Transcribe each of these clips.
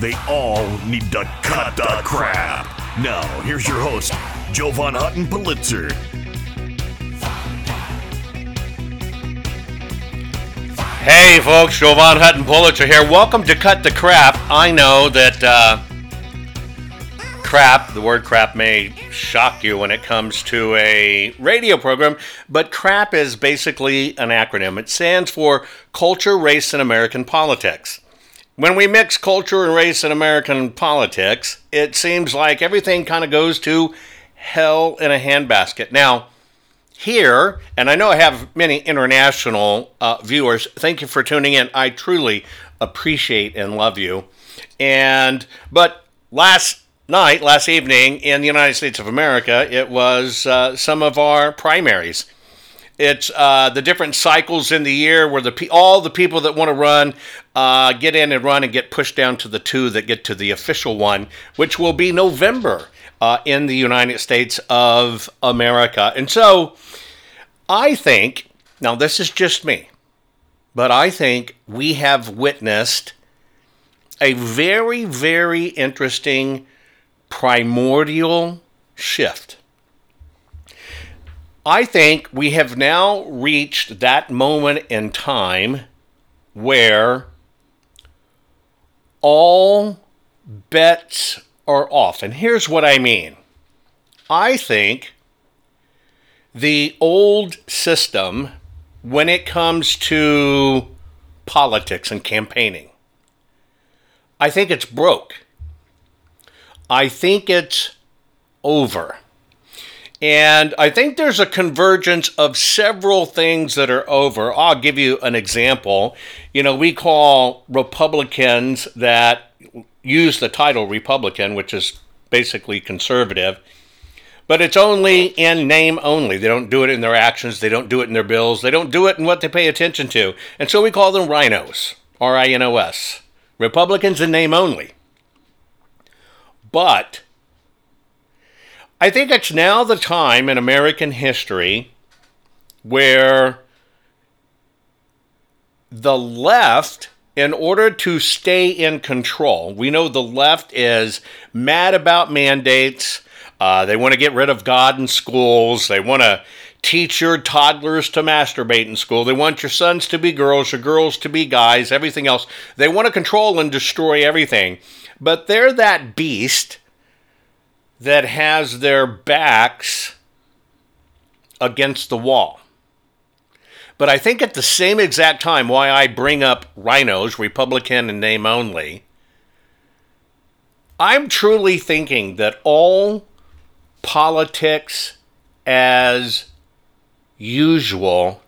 They all need to cut the crap. Now, here's your host, Jovan Hutton Pulitzer. Hey, folks, Jovan Hutton Pulitzer here. Welcome to Cut the Crap. I know that uh, crap, the word crap may shock you when it comes to a radio program, but crap is basically an acronym. It stands for Culture, Race, and American Politics. When we mix culture and race in American politics, it seems like everything kind of goes to hell in a handbasket. Now, here, and I know I have many international uh, viewers. Thank you for tuning in. I truly appreciate and love you. And but last night, last evening in the United States of America, it was uh, some of our primaries. It's uh, the different cycles in the year where the all the people that want to run uh, get in and run and get pushed down to the two that get to the official one, which will be November uh, in the United States of America. And so I think, now this is just me, but I think we have witnessed a very, very interesting primordial shift. I think we have now reached that moment in time where all bets are off. And here's what I mean I think the old system, when it comes to politics and campaigning, I think it's broke. I think it's over. And I think there's a convergence of several things that are over. I'll give you an example. You know, we call Republicans that use the title Republican, which is basically conservative, but it's only in name only. They don't do it in their actions, they don't do it in their bills, they don't do it in what they pay attention to. And so we call them rhinos, R I N O S. Republicans in name only. But I think it's now the time in American history where the left, in order to stay in control, we know the left is mad about mandates. Uh, they want to get rid of God in schools. They want to teach your toddlers to masturbate in school. They want your sons to be girls, your girls to be guys, everything else. They want to control and destroy everything. But they're that beast that has their backs against the wall. But I think at the same exact time, why I bring up rhinos, Republican and name only, I'm truly thinking that all politics as usual,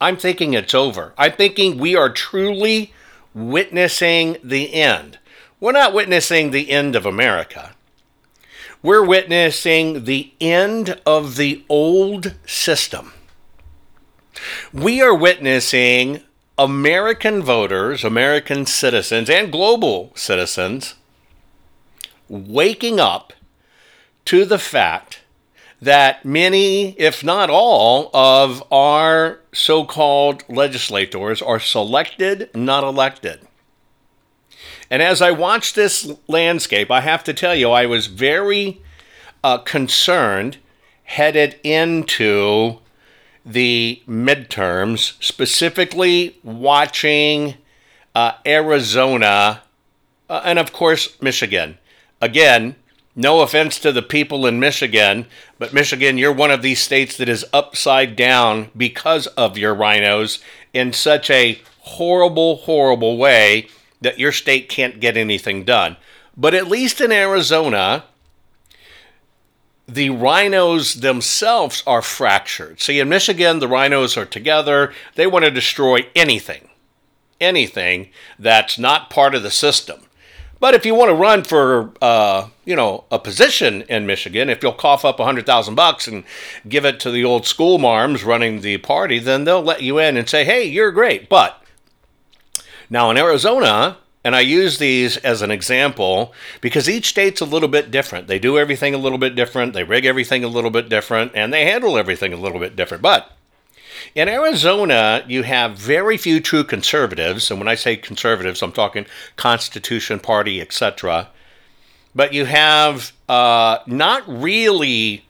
I'm thinking it's over. I'm thinking we are truly witnessing the end. We're not witnessing the end of America. We're witnessing the end of the old system. We are witnessing American voters, American citizens, and global citizens waking up to the fact that many, if not all, of our so called legislators are selected, not elected. And as I watched this landscape, I have to tell you, I was very uh, concerned headed into the midterms, specifically watching uh, Arizona uh, and, of course, Michigan. Again, No offense to the people in Michigan, but Michigan, you're one of these states that is upside down because of your rhinos in such a horrible, horrible way that your state can't get anything done. But at least in Arizona, the rhinos themselves are fractured. See, in Michigan, the rhinos are together. They want to destroy anything, anything that's not part of the system. But if you want to run for, uh, you know, a position in Michigan, if you'll cough up a hundred thousand bucks and give it to the old school marms running the party, then they'll let you in and say, "Hey, you're great." But now in Arizona, and I use these as an example because each state's a little bit different. They do everything a little bit different. They rig everything a little bit different, and they handle everything a little bit different. But in Arizona, you have very few true conservatives, and when I say conservatives, I'm talking Constitution Party, etc. But you have uh, not really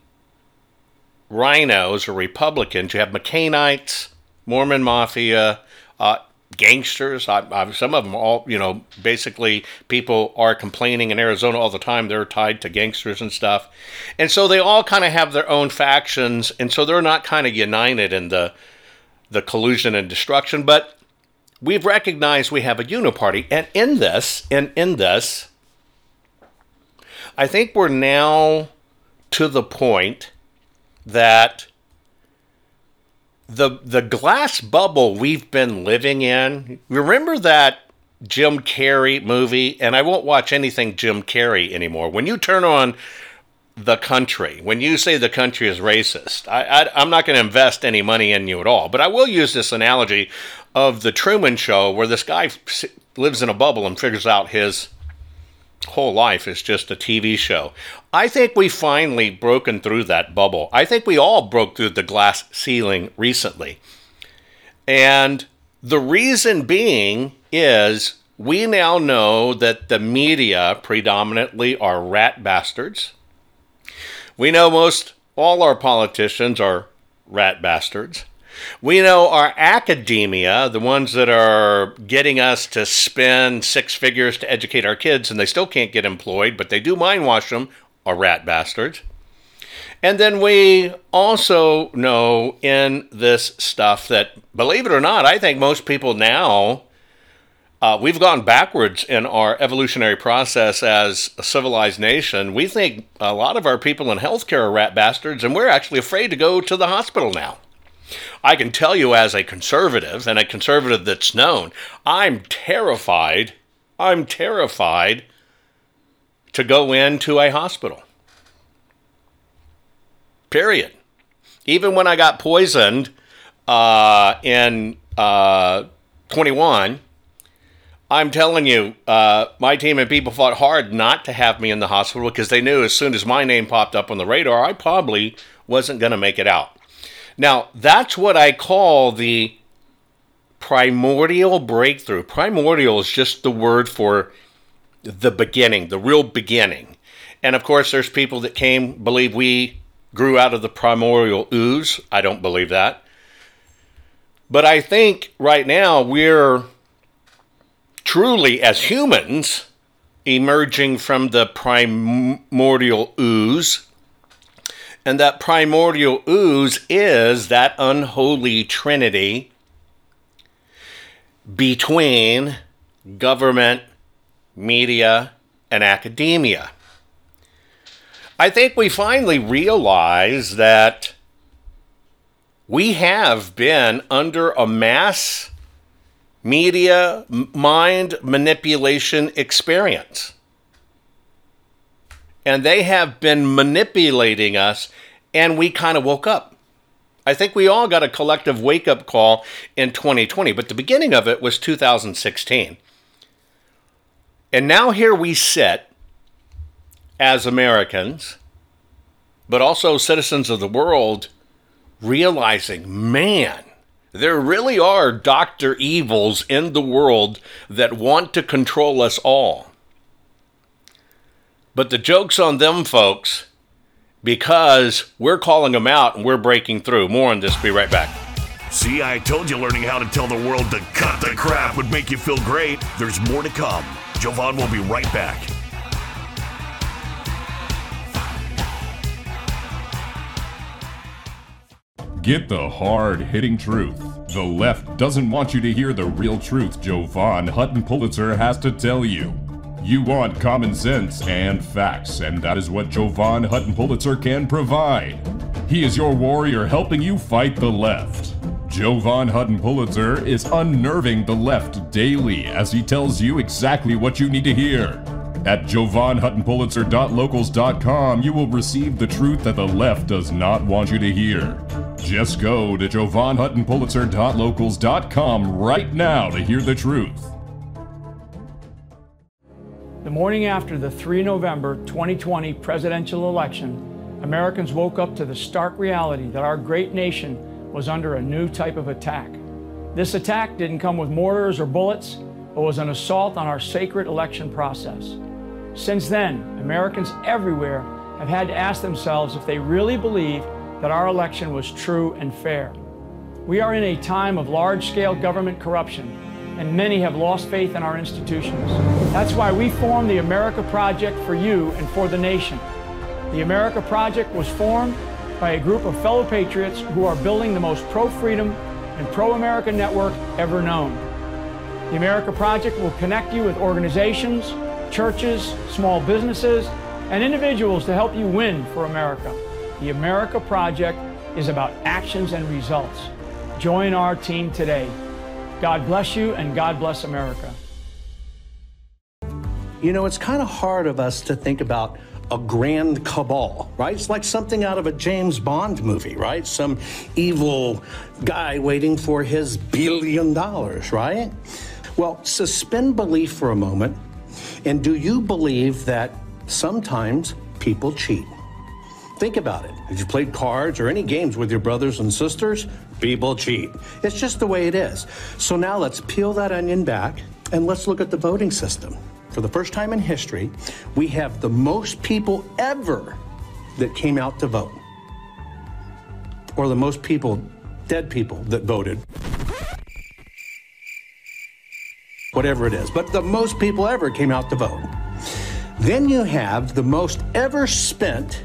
rhinos or Republicans. You have McCainites, Mormon Mafia, uh, gangsters. I, I, some of them all, you know, basically people are complaining in Arizona all the time. They're tied to gangsters and stuff, and so they all kind of have their own factions, and so they're not kind of united in the the collusion and destruction, but we've recognized we have a uniparty. And in this, and in this, I think we're now to the point that the the glass bubble we've been living in. Remember that Jim Carrey movie, and I won't watch anything Jim Carrey anymore. When you turn on the country. When you say the country is racist, I, I, am not going to invest any money in you at all. But I will use this analogy of the Truman Show, where this guy lives in a bubble and figures out his whole life is just a TV show. I think we finally broken through that bubble. I think we all broke through the glass ceiling recently. And the reason being is we now know that the media predominantly are rat bastards we know most all our politicians are rat bastards. We know our academia, the ones that are getting us to spend six figures to educate our kids and they still can't get employed, but they do mind wash them, are rat bastards. And then we also know in this stuff that, believe it or not, I think most people now uh, we've gone backwards in our evolutionary process as a civilized nation. We think a lot of our people in healthcare are rat bastards, and we're actually afraid to go to the hospital now. I can tell you, as a conservative, and a conservative that's known, I'm terrified. I'm terrified to go into a hospital. Period. Even when I got poisoned uh, in uh, 21, I'm telling you, uh, my team and people fought hard not to have me in the hospital because they knew as soon as my name popped up on the radar, I probably wasn't going to make it out. Now, that's what I call the primordial breakthrough. Primordial is just the word for the beginning, the real beginning. And of course, there's people that came, believe we grew out of the primordial ooze. I don't believe that. But I think right now we're truly as humans emerging from the primordial ooze. And that primordial ooze is that unholy trinity between government, media, and academia. I think we finally realize that we have been under a mass media mind manipulation experience. And they have been manipulating us, and we kind of woke up. I think we all got a collective wake up call in 2020, but the beginning of it was 2016. And now here we sit as Americans, but also citizens of the world, realizing, man, there really are Dr. Evils in the world that want to control us all. But the joke's on them, folks, because we're calling them out and we're breaking through. More on this. Be right back. See, I told you learning how to tell the world to cut the crap would make you feel great. There's more to come. Jovan will be right back. Get the hard hitting truth. The left doesn't want you to hear the real truth Jovan Hutton Pulitzer has to tell you. You want common sense and facts, and that is what Jovan Hutton Pulitzer can provide. He is your warrior helping you fight the left. Jovan Hutton Pulitzer is unnerving the left daily as he tells you exactly what you need to hear. At jovanhuttonpulitzer.locals.com, you will receive the truth that the left does not want you to hear. Just go to jovanhuttonpulitzer.locals.com right now to hear the truth. Morning after the 3 November 2020 presidential election, Americans woke up to the stark reality that our great nation was under a new type of attack. This attack didn't come with mortars or bullets, but was an assault on our sacred election process. Since then, Americans everywhere have had to ask themselves if they really believe that our election was true and fair. We are in a time of large scale government corruption and many have lost faith in our institutions. That's why we formed the America Project for you and for the nation. The America Project was formed by a group of fellow patriots who are building the most pro freedom and pro America network ever known. The America Project will connect you with organizations, churches, small businesses, and individuals to help you win for America. The America Project is about actions and results. Join our team today. God bless you and God bless America. You know, it's kind of hard of us to think about a grand cabal, right? It's like something out of a James Bond movie, right? Some evil guy waiting for his billion dollars, right? Well, suspend belief for a moment. And do you believe that sometimes people cheat? Think about it. Have you played cards or any games with your brothers and sisters? People cheat. It's just the way it is. So now let's peel that onion back and let's look at the voting system. For the first time in history, we have the most people ever that came out to vote, or the most people, dead people, that voted. Whatever it is, but the most people ever came out to vote. Then you have the most ever spent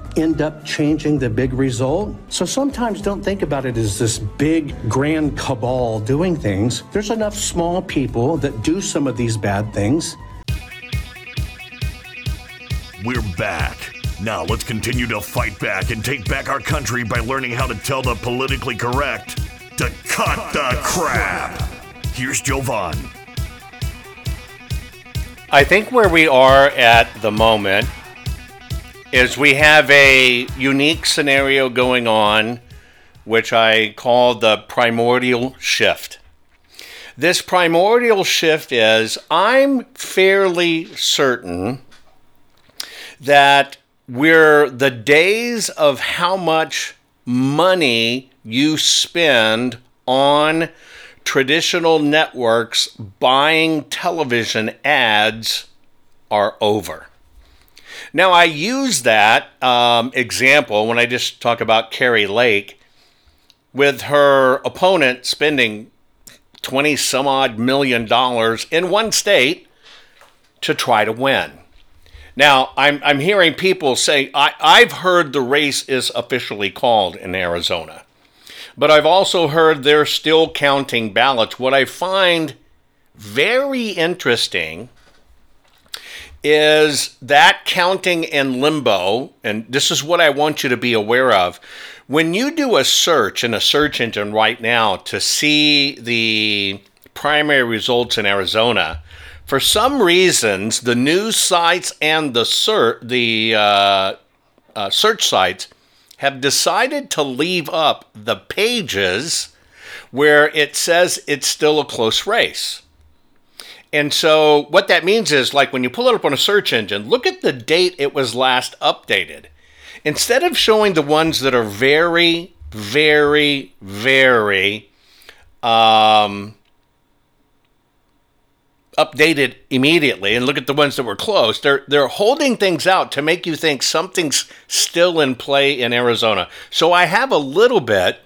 End up changing the big result. So sometimes don't think about it as this big grand cabal doing things. There's enough small people that do some of these bad things. We're back. Now let's continue to fight back and take back our country by learning how to tell the politically correct to cut, cut the, the crap. crap. Here's Jovan. I think where we are at the moment is we have a unique scenario going on, which I call the primordial shift. This primordial shift is I'm fairly certain that we're the days of how much money you spend on traditional networks buying television ads are over. Now, I use that um, example when I just talk about Kari Lake with her opponent spending 20 some odd million dollars in one state to try to win. Now, I'm, I'm hearing people say, I, I've heard the race is officially called in Arizona, but I've also heard they're still counting ballots. What I find very interesting is that counting in limbo, and this is what I want you to be aware of. When you do a search in a search engine right now to see the primary results in Arizona, for some reasons, the news sites and the, ser- the uh, uh, search sites have decided to leave up the pages where it says it's still a close race. And so what that means is like when you pull it up on a search engine, look at the date it was last updated. Instead of showing the ones that are very, very, very um, updated immediately and look at the ones that were closed. They're they're holding things out to make you think something's still in play in Arizona. So I have a little bit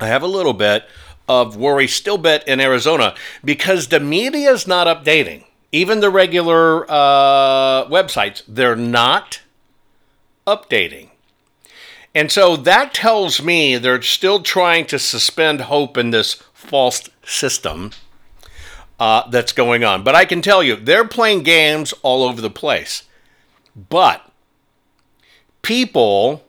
I have a little bit of worry still bit in Arizona because the media is not updating. Even the regular uh, websites, they're not updating. And so that tells me they're still trying to suspend hope in this false system uh, that's going on. But I can tell you, they're playing games all over the place. But people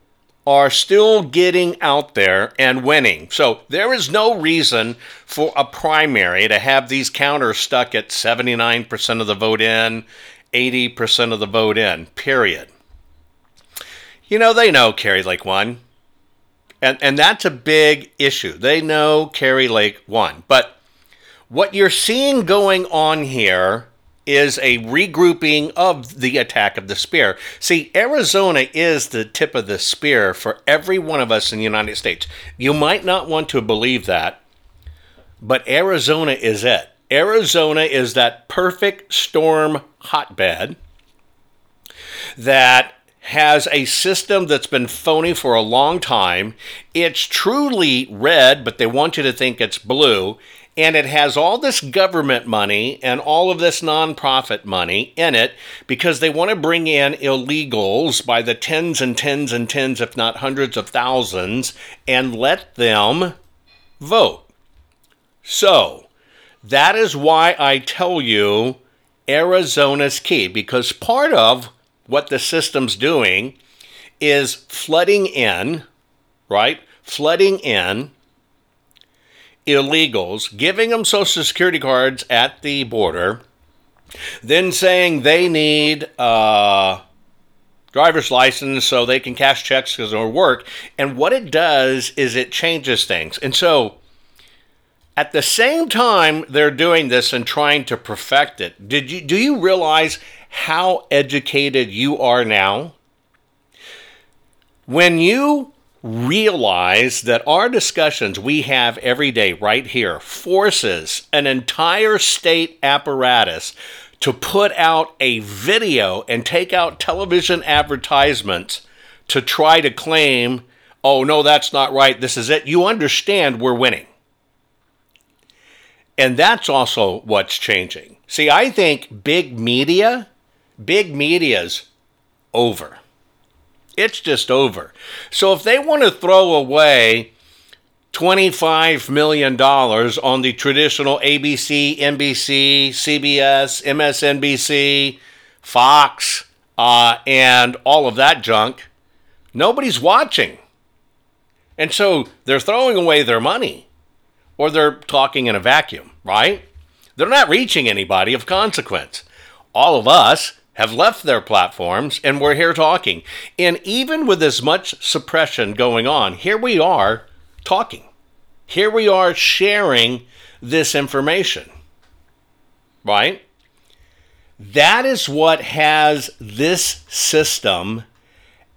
are still getting out there and winning. So there is no reason for a primary to have these counters stuck at 79% of the vote in, 80% of the vote in, period. You know, they know Kari Lake won. And, and that's a big issue. They know Kari Lake won. But what you're seeing going on here is a regrouping of the attack of the spear. See, Arizona is the tip of the spear for every one of us in the United States. You might not want to believe that, but Arizona is it. Arizona is that perfect storm hotbed that has a system that's been phony for a long time. It's truly red, but they want you to think it's blue and it has all this government money and all of this nonprofit money in it because they want to bring in illegals by the tens and tens and tens, if not hundreds of thousands, and let them vote. So, that is why I tell you Arizona's key because part of what the system's doing is flooding in, right? Flooding in illegals, giving them Social Security cards at the border, then saying they need a uh, driver's license so they can cash checks because it'll work. And what it does is it changes things. And so at the same time they're doing this and trying to perfect it, did you do you realize how educated you are now? When you realize that our discussions we have every day right here forces an entire state apparatus to put out a video and take out television advertisements to try to claim, oh, no, that's not right, this is it. You understand we're winning. And that's also what's changing. See, I think big media, big media's over. It's just over. So if they want to throw away $25 million on the traditional ABC, NBC, CBS, MSNBC, Fox, uh, and all of that junk, nobody's watching. And so they're throwing away their money or they're talking in a vacuum, right? They're not reaching anybody of consequence. All of us have left their platforms and we're here talking. And even with as much suppression going on, here we are talking. Here we are sharing this information. Right? That is what has this system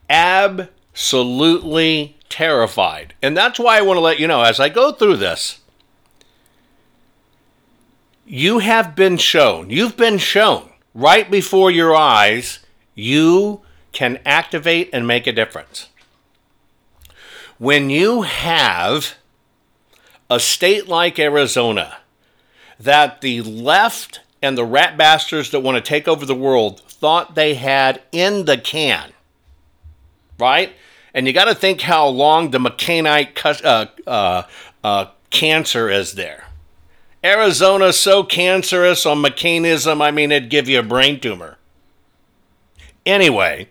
absolutely terrified. And that's why I want to let you know as I go through this, you have been shown, you've been shown right before your eyes, you can activate and make a difference. When you have a state like Arizona that the left and the rat bastards that want to take over the world thought they had in the can, right? And you got to think how long the McCainite uh, uh, uh, cancer is there. Arizona's so cancerous on McCainism, I mean, it'd give you a brain tumor. Anyway,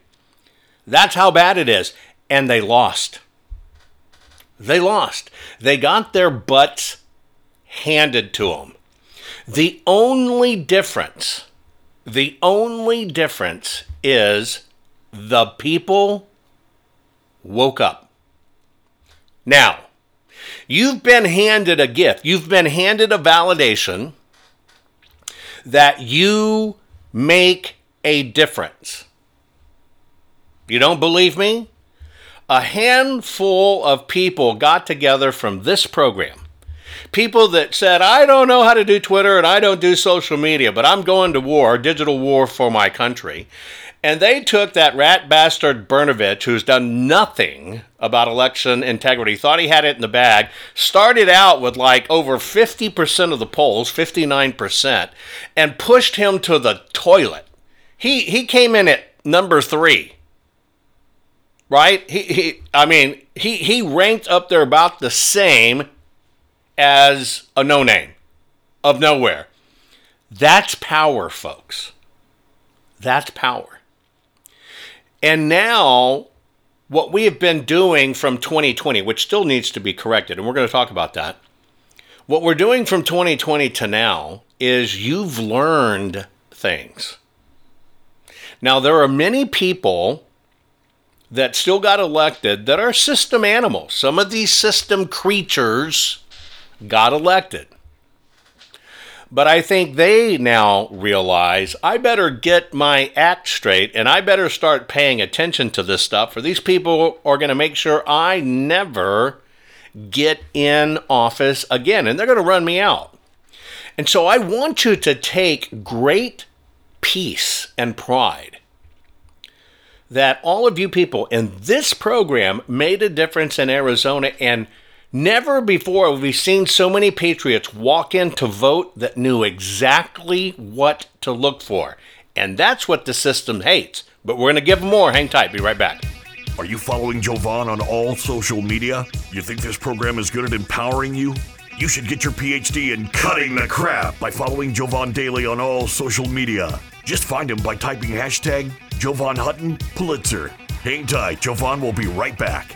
that's how bad it is. And they lost. They lost. They got their butts handed to them. The only difference, the only difference is the people woke up. Now, You've been handed a gift, you've been handed a validation that you make a difference. You don't believe me? A handful of people got together from this program People that said, I don't know how to do Twitter and I don't do social media, but I'm going to war, digital war for my country. And they took that rat bastard Brnovich, who's done nothing about election integrity, thought he had it in the bag, started out with like over 50% of the polls, 59%, and pushed him to the toilet. He, he came in at number three. Right? He, he I mean, he, he ranked up there about the same as a no name of nowhere. That's power, folks. That's power. And now, what we have been doing from 2020, which still needs to be corrected, and we're going to talk about that. What we're doing from 2020 to now is you've learned things. Now, there are many people that still got elected that are system animals. Some of these system creatures got elected. But I think they now realize I better get my act straight and I better start paying attention to this stuff, or these people are going to make sure I never get in office again and they're going to run me out. And so I want you to take great peace and pride that all of you people in this program made a difference in Arizona and Never before have we seen so many patriots walk in to vote that knew exactly what to look for. And that's what the system hates. But we're going to give them more. Hang tight. Be right back. Are you following Jovan on all social media? You think this program is good at empowering you? You should get your PhD in cutting the crap by following Jovan Daily on all social media. Just find him by typing hashtag Jovan Hutton Pulitzer. Hang tight. Jovan will be right back.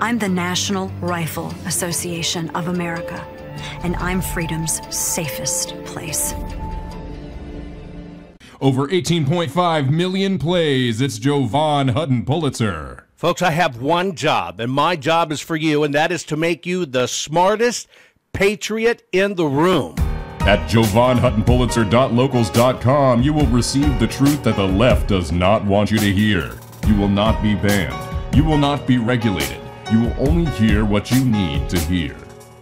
I'm the National Rifle Association of America, and I'm freedom's safest place. Over 18.5 million plays. It's Jovan Hutton Pulitzer. Folks, I have one job, and my job is for you, and that is to make you the smartest patriot in the room. At JovanHuttonPulitzer.locals.com, you will receive the truth that the left does not want you to hear. You will not be banned. You will not be regulated you will only hear what you need to hear.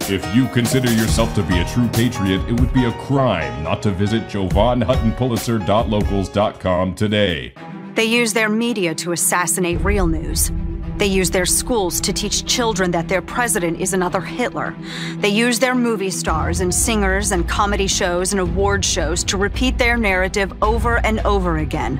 If you consider yourself to be a true patriot, it would be a crime not to visit JovanHuttonPulitzer.locals.com today. They use their media to assassinate real news. They use their schools to teach children that their president is another Hitler. They use their movie stars and singers and comedy shows and award shows to repeat their narrative over and over again.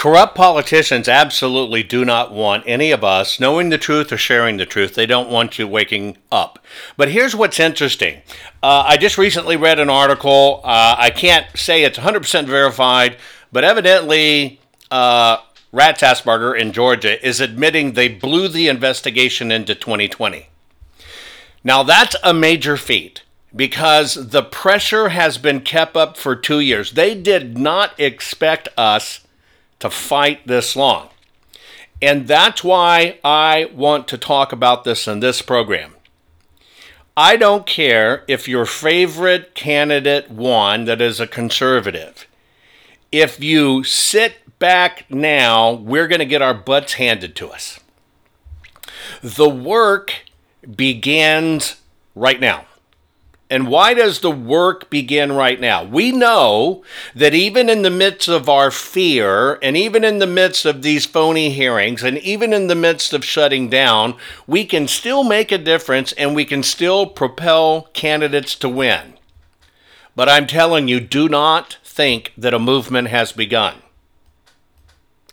Corrupt politicians absolutely do not want any of us knowing the truth or sharing the truth. They don't want you waking up. But here's what's interesting. Uh, I just recently read an article. Uh, I can't say it's 100% verified, but evidently, uh, Raffensperger in Georgia is admitting they blew the investigation into 2020. Now, that's a major feat because the pressure has been kept up for two years. They did not expect us to fight this long. And that's why I want to talk about this in this program. I don't care if your favorite candidate won that is a conservative. If you sit back now, we're going to get our butts handed to us. The work begins right now. And why does the work begin right now? We know that even in the midst of our fear, and even in the midst of these phony hearings, and even in the midst of shutting down, we can still make a difference and we can still propel candidates to win. But I'm telling you, do not think that a movement has begun.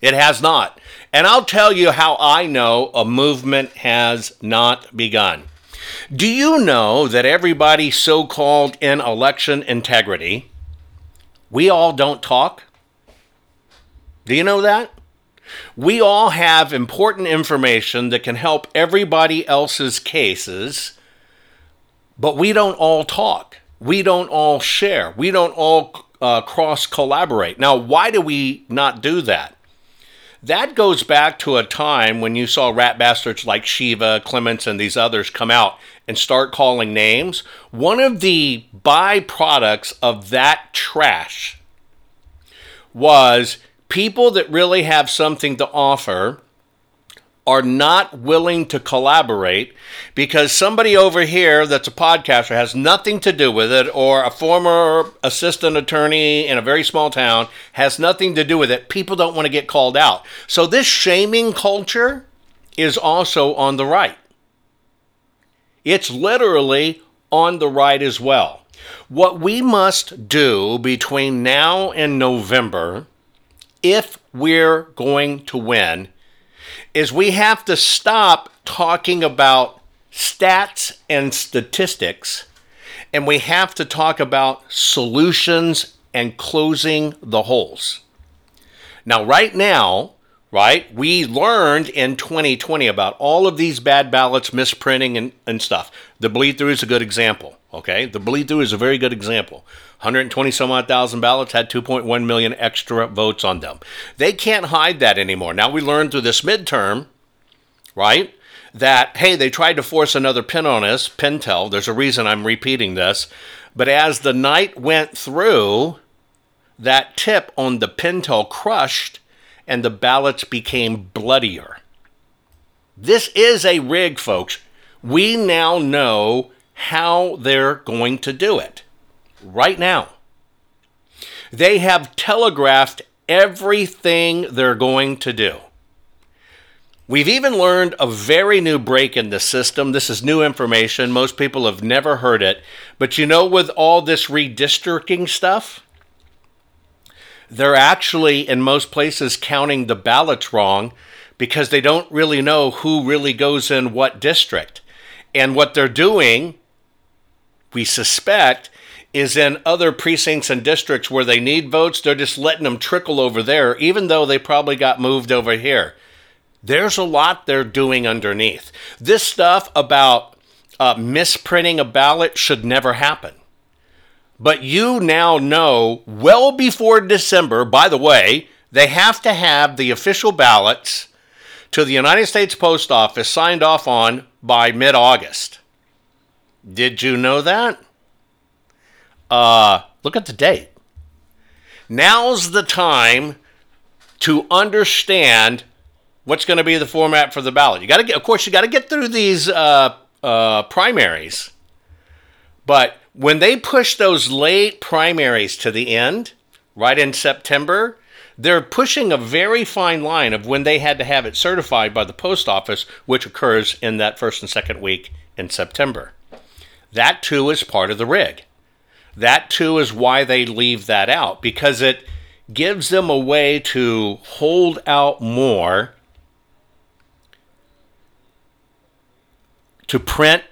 It has not. And I'll tell you how I know a movement has not begun. Do you know that everybody so called in election integrity, we all don't talk? Do you know that? We all have important information that can help everybody else's cases, but we don't all talk. We don't all share. We don't all uh, cross collaborate. Now, why do we not do that? That goes back to a time when you saw rat bastards like Shiva, Clements, and these others come out and start calling names. One of the byproducts of that trash was people that really have something to offer are not willing to collaborate because somebody over here that's a podcaster has nothing to do with it, or a former assistant attorney in a very small town has nothing to do with it. People don't want to get called out. So, this shaming culture is also on the right. It's literally on the right as well. What we must do between now and November, if we're going to win, is we have to stop talking about stats and statistics and we have to talk about solutions and closing the holes. Now, right now, right, we learned in 2020 about all of these bad ballots, misprinting, and, and stuff. The bleed through is a good example, okay? The bleed through is a very good example. 120 some odd thousand ballots had 2.1 million extra votes on them. They can't hide that anymore. Now we learned through this midterm, right? That, hey, they tried to force another pin on us, Pentel. There's a reason I'm repeating this. But as the night went through, that tip on the Pentel crushed and the ballots became bloodier. This is a rig, folks. We now know how they're going to do it right now. They have telegraphed everything they're going to do. We've even learned a very new break in the system. This is new information. Most people have never heard it. But you know, with all this redistricting stuff, they're actually, in most places, counting the ballots wrong because they don't really know who really goes in what district. And what they're doing, we suspect, is in other precincts and districts where they need votes, they're just letting them trickle over there, even though they probably got moved over here. There's a lot they're doing underneath. This stuff about uh, misprinting a ballot should never happen. But you now know well before December, by the way, they have to have the official ballots to the United States Post Office signed off on by mid August. Did you know that? Uh, look at the date. Now's the time to understand what's going to be the format for the ballot. You got to get, of course, you got to get through these uh, uh, primaries, but when they push those late primaries to the end, right in September, they're pushing a very fine line of when they had to have it certified by the post office, which occurs in that first and second week in September. That too is part of the rig. That too is why they leave that out, because it gives them a way to hold out more to print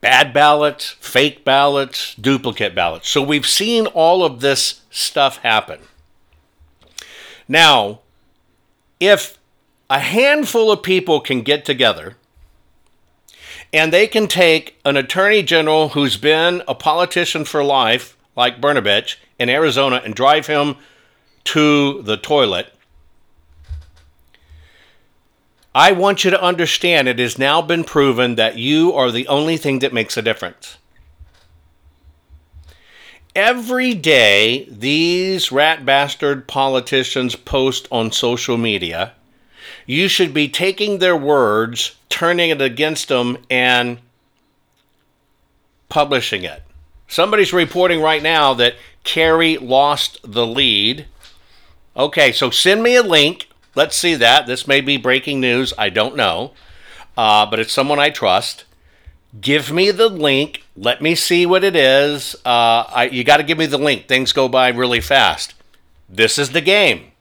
bad ballots, fake ballots, duplicate ballots. So we've seen all of this stuff happen. Now, if a handful of people can get together and they can take an attorney general who's been a politician for life, like Brnovich, in Arizona and drive him to the toilet, I want you to understand it has now been proven that you are the only thing that makes a difference. Every day, these rat bastard politicians post on social media. You should be taking their words, turning it against them, and publishing it. Somebody's reporting right now that Kari lost the lead. Okay, so send me a link Let's see that. This may be breaking news. I don't know. Uh, but it's someone I trust. Give me the link. Let me see what it is. Uh, I, you got to give me the link. Things go by really fast. This is the game.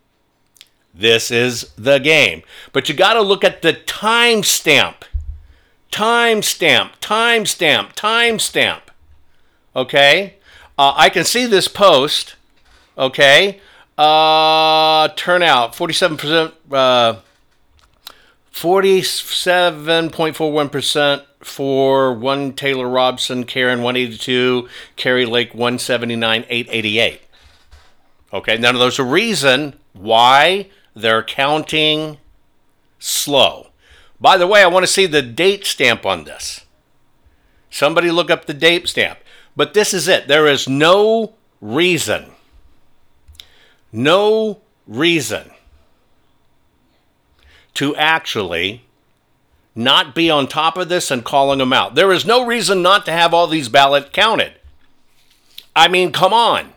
This is the game. But you got to look at the timestamp. Timestamp, timestamp, timestamp. Okay? Uh, I can see this post. Okay? Uh, turnout 47%, uh, 47.41% for one Taylor Robson, Karrin 182, Kari Lake 179, 888. Okay, none of those are reason why they're counting slow. By the way, I want to see the date stamp on this. Somebody look up the date stamp. But this is it. There is no reason no reason to actually not be on top of this and calling them out. There is no reason not to have all these ballots counted. I mean, come on.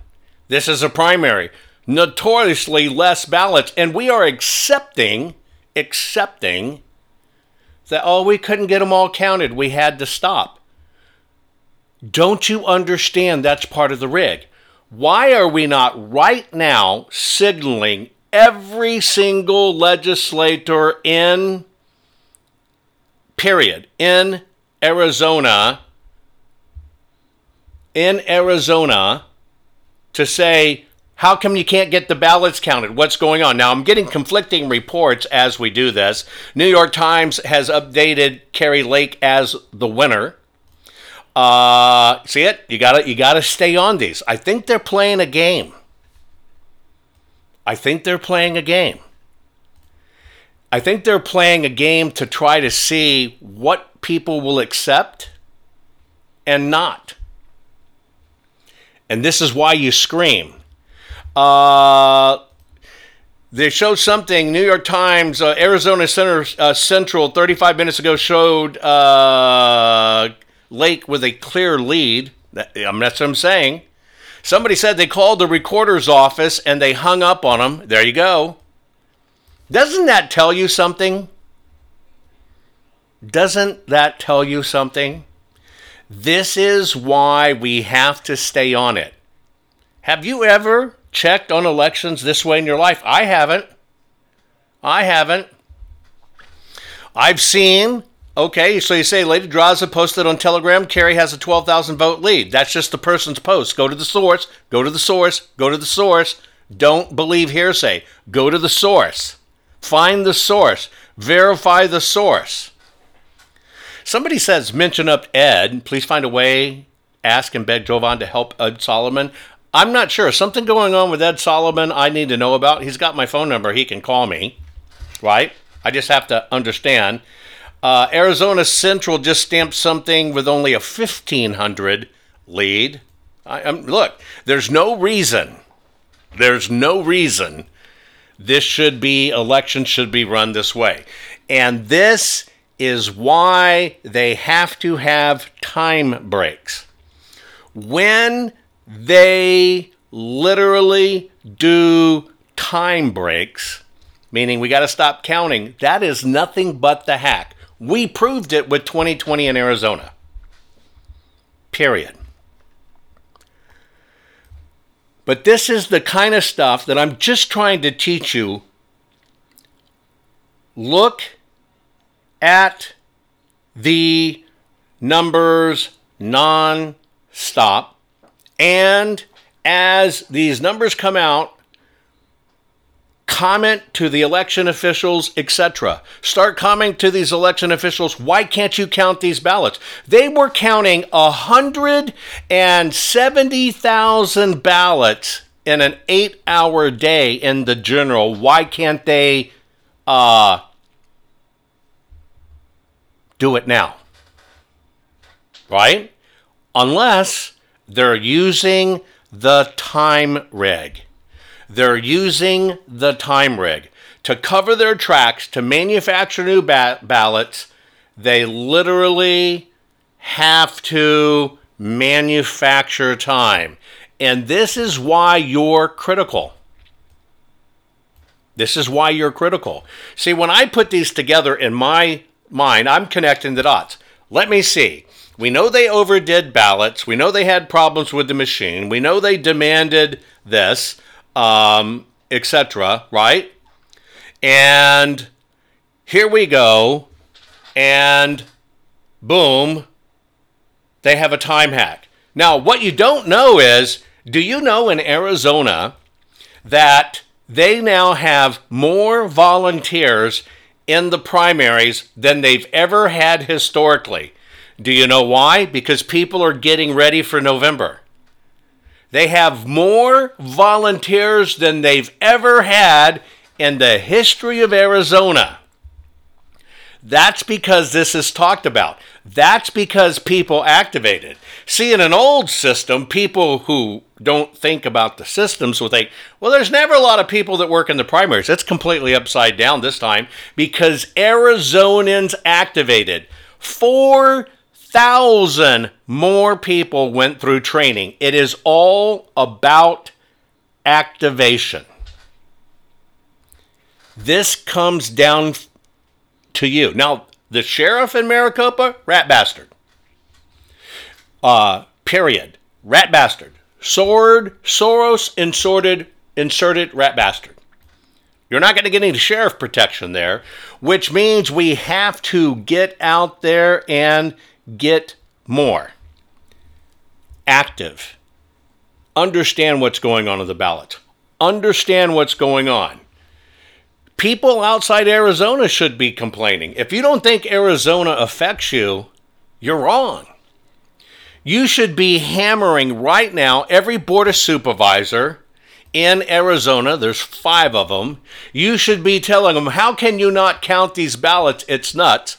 This is a primary. Notoriously less ballots, and we are accepting, accepting that, oh, we couldn't get them all counted. We had to stop. Don't you understand that's part of the rig? Why are we not right now signaling every single legislator in, period, in Arizona, in Arizona, to say, how come you can't get the ballots counted? What's going on? Now, I'm getting conflicting reports as we do this. New York Times has updated Kari Lake as the winner. Uh, see it? You gotta you gotta stay on these. I think they're playing a game. I think they're playing a game. I think they're playing a game to try to see what people will accept and not. And this is why you scream. Uh, they showed something. New York Times, uh, Arizona Center uh, Central, 35 minutes ago, showed uh, Lake with a clear lead. That, that's what I'm saying. Somebody said they called the recorder's office and they hung up on him. There you go. Doesn't that tell you something? Doesn't that tell you something? This is why we have to stay on it. Have you ever checked on elections this way in your life? I haven't. I haven't. I've seen, okay, so you say Lady Draza posted on Telegram, Kari has a 12,000 vote lead. That's just the person's post. Go to the source, go to the source, go to the source. Don't believe hearsay. Go to the source. Find the source. Verify the source. Somebody says, mention up Ed. Please find a way, ask and beg Jovan to help Ed Solomon. I'm not sure. Something going on with Ed Solomon I need to know about. He's got my phone number. He can call me, right? I just have to understand. Uh, Arizona Central just stamped something with only a 1,500 lead. I'm look, there's no reason, there's no reason this should be, election should be run this way. And this is why they have to have time breaks. When they literally do time breaks, meaning we got to stop counting, that is nothing but the hack. We proved it with 2020 in Arizona. Period. But this is the kind of stuff that I'm just trying to teach you. Look at the numbers non stop. And as these numbers come out, comment to the election officials, etc. Start commenting to these election officials, why can't you count these ballots? They were counting 170,000 ballots in an eight hour day in the general. Why can't they uh, do it now? Right? Unless they're using the time rig. They're using the time rig to cover their tracks to manufacture new ba- ballots. They literally have to manufacture time. And this is why you're critical. This is why you're critical. See, when I put these together in my mind, I'm connecting the dots. Let me see. We know they overdid ballots. We know they had problems with the machine. We know they demanded this um, etc. Right? And here we go, and boom, they have a time hack. Now, what you don't know is do you know in Arizona that they now have more volunteers in the primaries than they've ever had historically? Do you know why? Because people are getting ready for November. They have more volunteers than they've ever had in the history of Arizona. That's because this is talked about. That's because people activated. See, in an old system, people who don't think about the systems will think, well, there's never a lot of people that work in the primaries. It's completely upside down this time because Arizonans activated. Four thousand more people went through training. It is all about activation. This comes down to you. Now, the sheriff in Maricopa, rat bastard. Uh, period. Rat bastard. Sword, Soros inserted, inserted rat bastard. You're not going to get any sheriff protection there, which means we have to get out there and get more active. Understand what's going on in the ballot. Understand what's going on. People outside Arizona should be complaining. If you don't think Arizona affects you, you're wrong. You should be hammering right now every board of supervisor in Arizona, there's five of them. You should be telling them, how can you not count these ballots? It's nuts.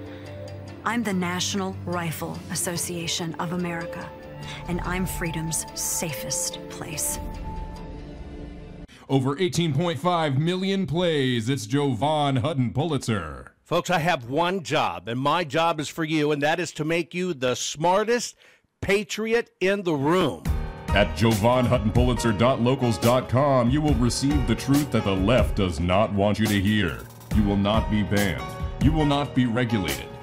I'm the National Rifle Association of America, and I'm freedom's safest place. Over 18.5 million plays. It's Jovan Hutton Pulitzer. Folks, I have one job, and my job is for you, and that is to make you the smartest patriot in the room. At JovanHuttonPulitzer.locals.com, you will receive the truth that the left does not want you to hear. You will not be banned. You will not be regulated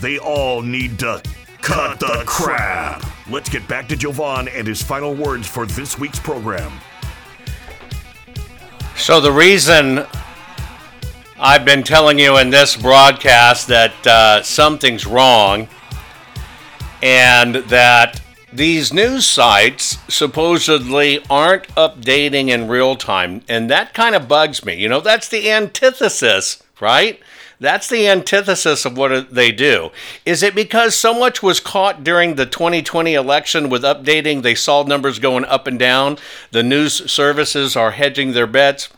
they all need to cut, the, crap. Let's get back to Jovan and his final words for this week's program. So, the reason I've been telling you in this broadcast that uh, something's wrong and that these news sites supposedly aren't updating in real time, and that kind of bugs me. You know, that's the antithesis, right? That's the antithesis of what they do. Is it because so much was caught during the 2020 election with updating? They saw numbers going up and down. The news services are hedging their bets.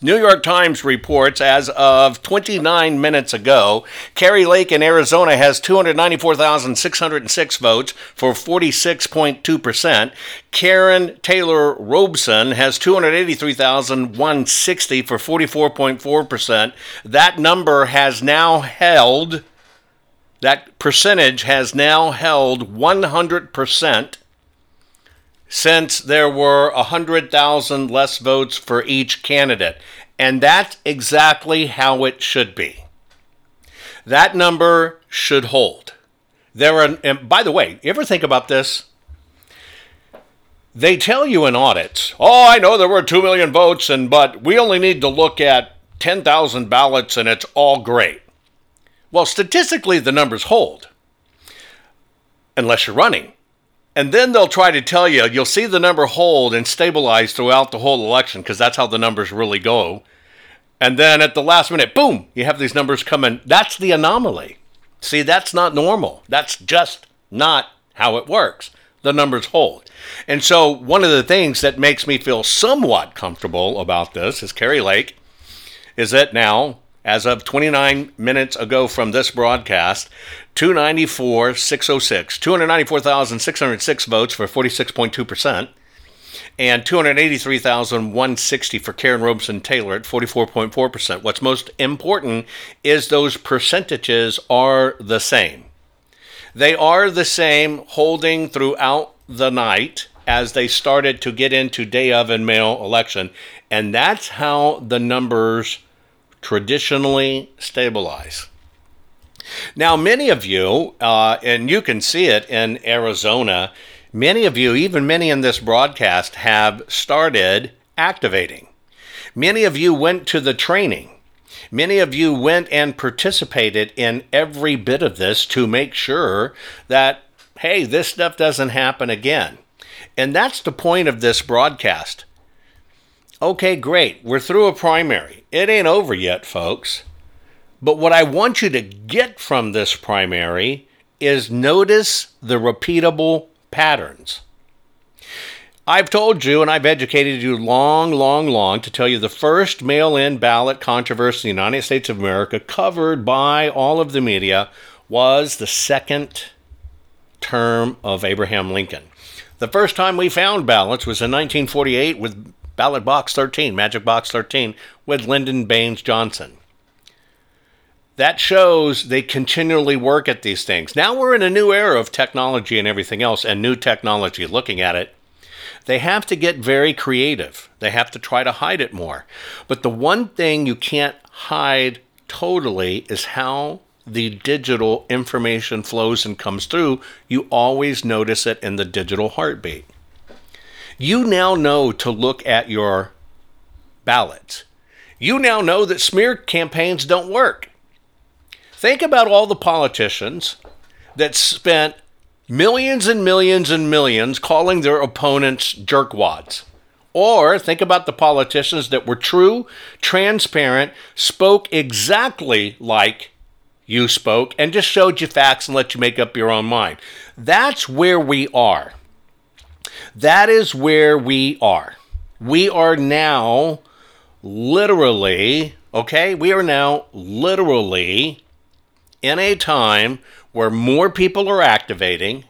New York Times reports as of 29 minutes ago, Kari Lake in Arizona has 294,606 votes for 46.2%. Karrin Taylor Robson has 283,160 for 44.4%. That number has now held, that percentage has now held 100% since there were 100,000 less votes for each candidate. And that's exactly how it should be. That number should hold. There are, and by the way, you ever think about this? They tell you in audits, oh, I know there were 2 million votes, and but we only need to look at 10,000 ballots and it's all great. Well, statistically, the numbers hold. Unless you're running And then they'll try to tell you, you'll see the number hold and stabilize throughout the whole election because that's how the numbers really go. And then at the last minute, boom, you have these numbers coming. That's the anomaly. See, that's not normal. That's just not how it works. The numbers hold. And so, one of the things that makes me feel somewhat comfortable about this is Kari Lake is that now, as of 29 minutes ago from this broadcast, 294,606, 294,606 votes for 46.2%, and 283,160 for Karrin Robson Taylor at 44.4%. What's most important is those percentages are the same. They are the same holding throughout the night as they started to get into day of and mail election. And that's how the numbers traditionally stabilize. Now, many of you, uh, and you can see it in Arizona, many of you, even many in this broadcast, have started activating. Many of you went to the training. Many of you went and participated in every bit of this to make sure that, hey, this stuff doesn't happen again. And that's the point of this broadcast. Okay, great. We're through a primary. It ain't over yet, folks. But what I want you to get from this primary is notice the repeatable patterns. I've told you and I've educated you long, long, long to tell you the first mail in ballot controversy in the United States of America covered by all of the media was the second term of Abraham Lincoln. The first time we found ballots was in 1948 with ballot box 13, Magic Box 13, with Lyndon Baines Johnson. That shows they continually work at these things. Now we're in a new era of technology and everything else, and new technology looking at it. They have to get very creative. They have to try to hide it more. But the one thing you can't hide totally is how the digital information flows and comes through. You always notice it in the digital heartbeat. You now know to look at your ballots. You now know that smear campaigns don't work. Think about all the politicians that spent millions and millions and millions calling their opponents jerkwads. Or think about the politicians that were true, transparent, spoke exactly like you spoke, and just showed you facts and let you make up your own mind. That's where we are. That is where we are. We are now literally, okay, we are now literally in a time where more people are activating,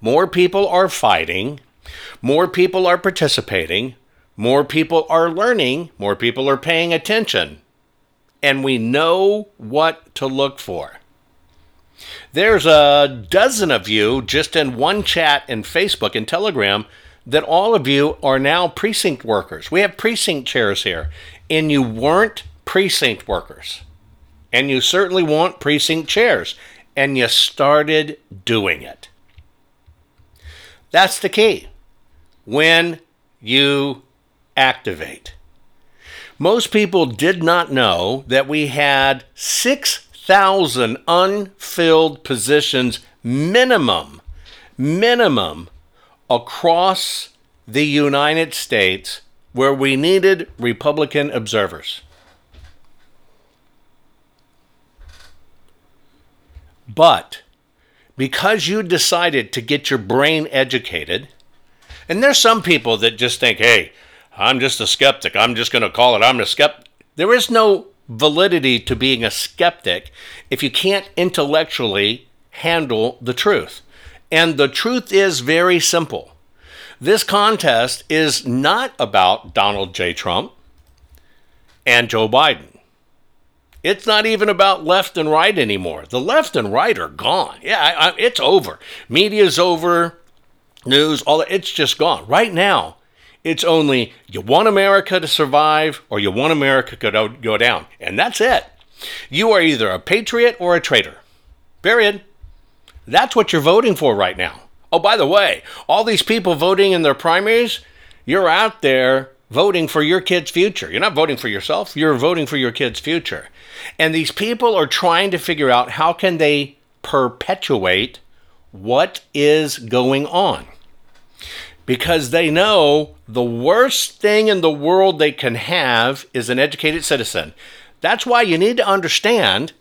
more people are fighting, more people are participating, more people are learning, more people are paying attention, and we know what to look for. There's a dozen of you just in one chat in Facebook and Telegram that all of you are now precinct workers. We have precinct chairs here, and you weren't precinct workers. And you certainly want precinct chairs and you started doing it. That's the key. When you activate. Most people did not know that we had 6,000 unfilled positions minimum, minimum across the United States where we needed Republican observers. But because you decided to get your brain educated, and there's some people that just think, hey, I'm just a skeptic. I'm just going to call it, I'm a skeptic. There is no validity to being a skeptic if you can't intellectually handle the truth. And the truth is very simple. This contest is not about Donald J. Trump and Joe Biden. It's not even about left and right anymore. The left and right are gone. Yeah, I, I, it's over. Media's over. News, all that, it's just gone. Right now, it's only you want America to survive or you want America to go down. And that's it. You are either a patriot or a traitor. Period. That's what you're voting for right now. Oh, by the way, all these people voting in their primaries, you're out there voting for your kid's future. You're not voting for yourself, you're voting for your kid's future. And these people are trying to figure out how can they perpetuate what is going on. Because they know the worst thing in the world they can have is an educated citizen. That's why you need to understand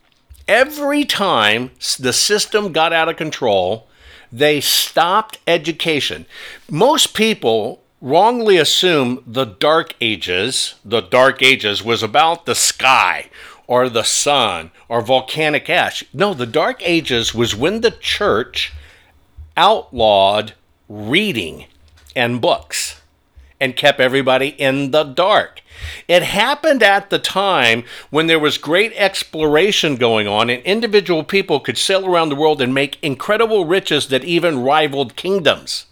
every time the system got out of control, they stopped education. Most people wrongly assume the Dark Ages, the Dark Ages was about the sky or the sun or volcanic ash. No, the Dark Ages was when the church outlawed reading and books and kept everybody in the dark. It happened at the time when there was great exploration going on, and individual people could sail around the world and make incredible riches that even rivaled kingdoms.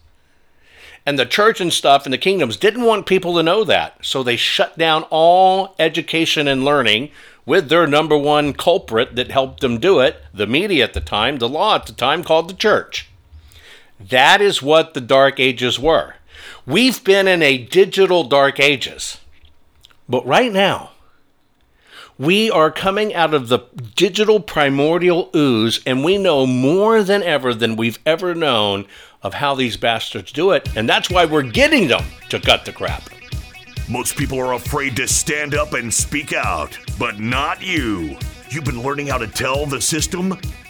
And the church and stuff and the kingdoms didn't want people to know that, so they shut down all education and learning with their number one culprit that helped them do it the media at the time, the law at the time called the church. That is what the Dark Ages were. We've been in a digital Dark Ages. But right now, we are coming out of the digital primordial ooze, and we know more than ever than we've ever known of how these bastards do it. And that's why we're getting them to cut the crap. Most people are afraid to stand up and speak out, but not you. You've been learning how to tell the system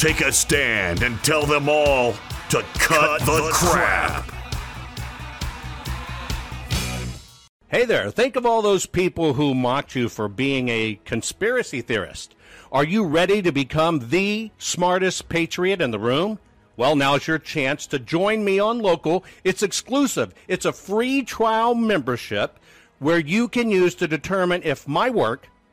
take a stand and tell them all to cut, cut the, the crap. crap. Hey there, think of all those people who mocked you for being a conspiracy theorist. Are you ready to become the smartest patriot in the room? Well, now's your chance to join me on Local. It's exclusive. It's a free trial membership where you can use to determine if my work,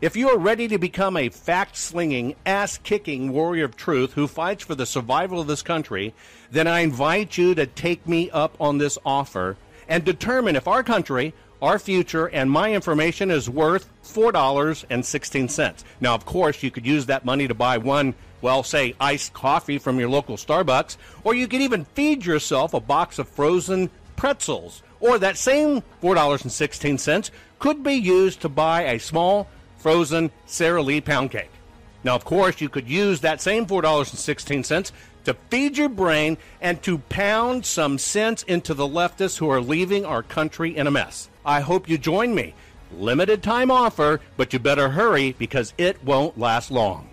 If you are ready to become a fact slinging, ass kicking warrior of truth who fights for the survival of this country, then I invite you to take me up on this offer and determine if our country, our future, and my information is worth $4.16. Now, of course, you could use that money to buy one, well, say, iced coffee from your local Starbucks, or you could even feed yourself a box of frozen pretzels. Or that same $4.16 could be used to buy a small frozen Sara Lee pound cake. Now, of course, you could use that same $4.16 to feed your brain and to pound some sense into the leftists who are leaving our country in a mess. I hope you join me. Limited time offer, but you better hurry because it won't last long.